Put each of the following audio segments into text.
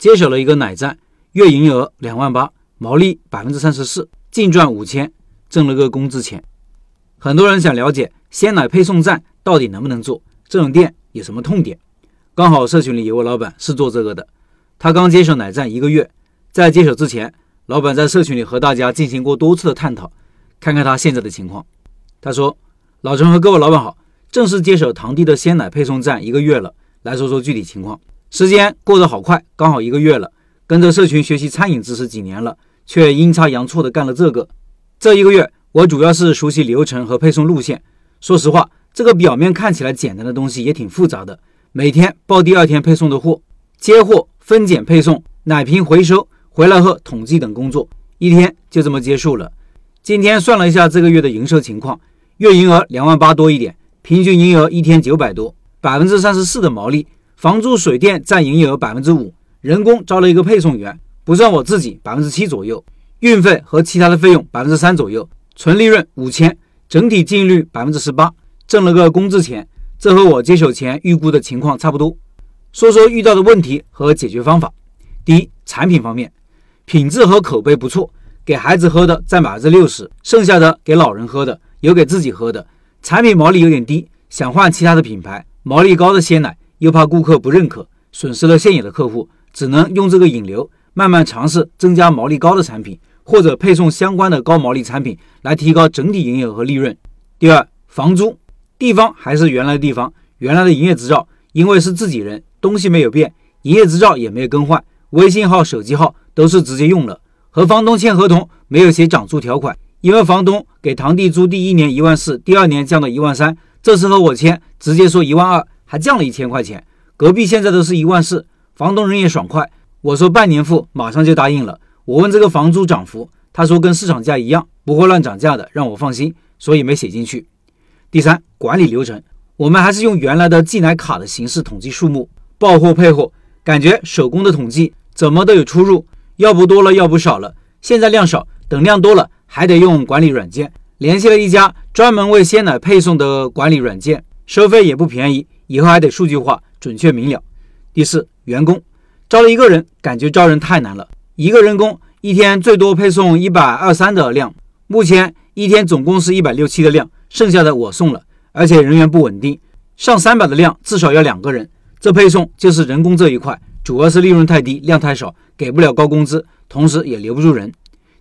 接手了一个奶站，月营业额两万八，毛利百分之三十四，净赚五千，挣了个工资钱。很多人想了解鲜奶配送站到底能不能做，这种店有什么痛点？刚好社群里有位老板是做这个的，他刚接手奶站一个月，在接手之前，老板在社群里和大家进行过多次的探讨，看看他现在的情况。他说：“老陈和各位老板好，正式接手堂弟的鲜奶配送站一个月了，来说说具体情况。时间过得好快，刚好一个月了。跟着社群学习餐饮知识几年了，却阴差阳错的干了这个。这一个月，我主要是熟悉流程和配送路线。说实话，这个表面看起来简单的东西也挺复杂的。”每天报第二天配送的货，接货、分拣、配送、奶瓶回收，回来后统计等工作，一天就这么结束了。今天算了一下这个月的营收情况，月营业额两万八多一点，平均营业额一天九百多，百分之三十四的毛利，房租、水电占营业额百分之五，人工招了一个配送员，不算我自己，百分之七左右，运费和其他的费用百分之三左右，纯利润五千，整体净利率百分之十八，挣了个工资钱。这和我接手前预估的情况差不多。说说遇到的问题和解决方法。第一，产品方面，品质和口碑不错，给孩子喝的占百分之六十，剩下的给老人喝的，有给自己喝的。产品毛利有点低，想换其他的品牌，毛利高的鲜奶，又怕顾客不认可，损失了现有的客户，只能用这个引流，慢慢尝试增加毛利高的产品，或者配送相关的高毛利产品，来提高整体营业额和利润。第二，房租。地方还是原来的地方，原来的营业执照，因为是自己人，东西没有变，营业执照也没有更换，微信号、手机号都是直接用了。和房东签合同没有写涨租条款，因为房东给堂弟租第一年一万四，第二年降到一万三，这次和我签直接说一万二，还降了一千块钱。隔壁现在都是一万四，房东人也爽快，我说半年付，马上就答应了。我问这个房租涨幅，他说跟市场价一样，不会乱涨价的，让我放心，所以没写进去。第三，管理流程，我们还是用原来的寄奶卡的形式统计数目，报货配货，感觉手工的统计怎么都有出入，要不多了，要不少了。现在量少，等量多了，还得用管理软件。联系了一家专门为鲜奶配送的管理软件，收费也不便宜，以后还得数据化，准确明了。第四，员工，招了一个人，感觉招人太难了，一个人工一天最多配送一百二三的量，目前一天总共是一百六七的量。剩下的我送了，而且人员不稳定，上三百的量至少要两个人。这配送就是人工这一块，主要是利润太低，量太少，给不了高工资，同时也留不住人。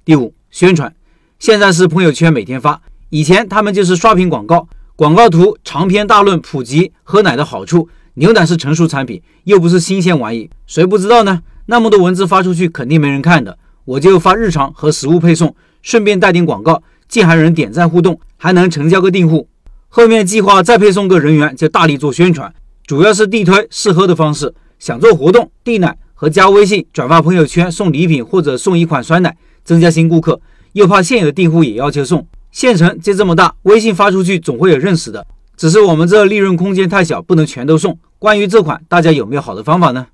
第五，宣传，现在是朋友圈每天发，以前他们就是刷屏广告，广告图长篇大论普及喝奶的好处。牛奶是成熟产品，又不是新鲜玩意，谁不知道呢？那么多文字发出去，肯定没人看的。我就发日常和食物配送，顺便带点广告。既还有人点赞互动，还能成交个订户。后面计划再配送个人员，就大力做宣传，主要是地推试喝的方式。想做活动递奶和加微信转发朋友圈送礼品或者送一款酸奶，增加新顾客。又怕现有的订户也要求送，县城就这么大，微信发出去总会有认识的。只是我们这利润空间太小，不能全都送。关于这款，大家有没有好的方法呢？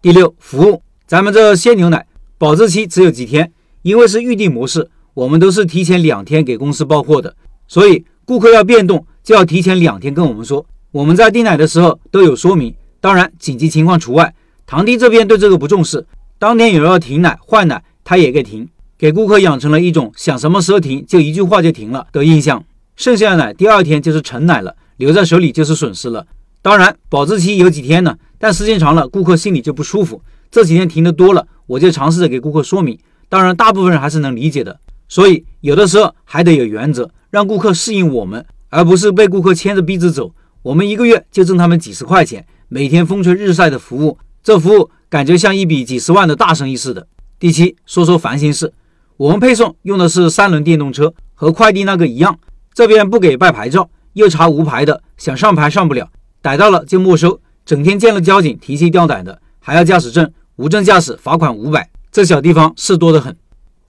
第六，服务，咱们这鲜牛奶保质期只有几天，因为是预订模式。我们都是提前两天给公司报货的，所以顾客要变动就要提前两天跟我们说。我们在订奶的时候都有说明，当然紧急情况除外。堂弟这边对这个不重视，当天有人要停奶换奶，他也给停，给顾客养成了一种想什么时候停就一句话就停了的印象。剩下的奶第二天就是陈奶了，留在手里就是损失了。当然保质期有几天呢，但时间长了顾客心里就不舒服。这几天停的多了，我就尝试着给顾客说明，当然大部分人还是能理解的。所以，有的时候还得有原则，让顾客适应我们，而不是被顾客牵着鼻子走。我们一个月就挣他们几十块钱，每天风吹日晒的服务，这服务感觉像一笔几十万的大生意似的。第七，说说烦心事，我们配送用的是三轮电动车，和快递那个一样，这边不给办牌照，又查无牌的，想上牌上不了，逮到了就没收，整天见了交警提心吊胆的，还要驾驶证，无证驾驶罚款五百，这小地方事多得很。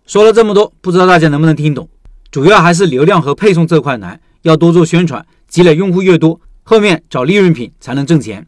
说了这么多，不知道大家能不能听懂？主要还是流量和配送这块难，要多做宣传，积累用户越多，后面找利润品才能挣钱。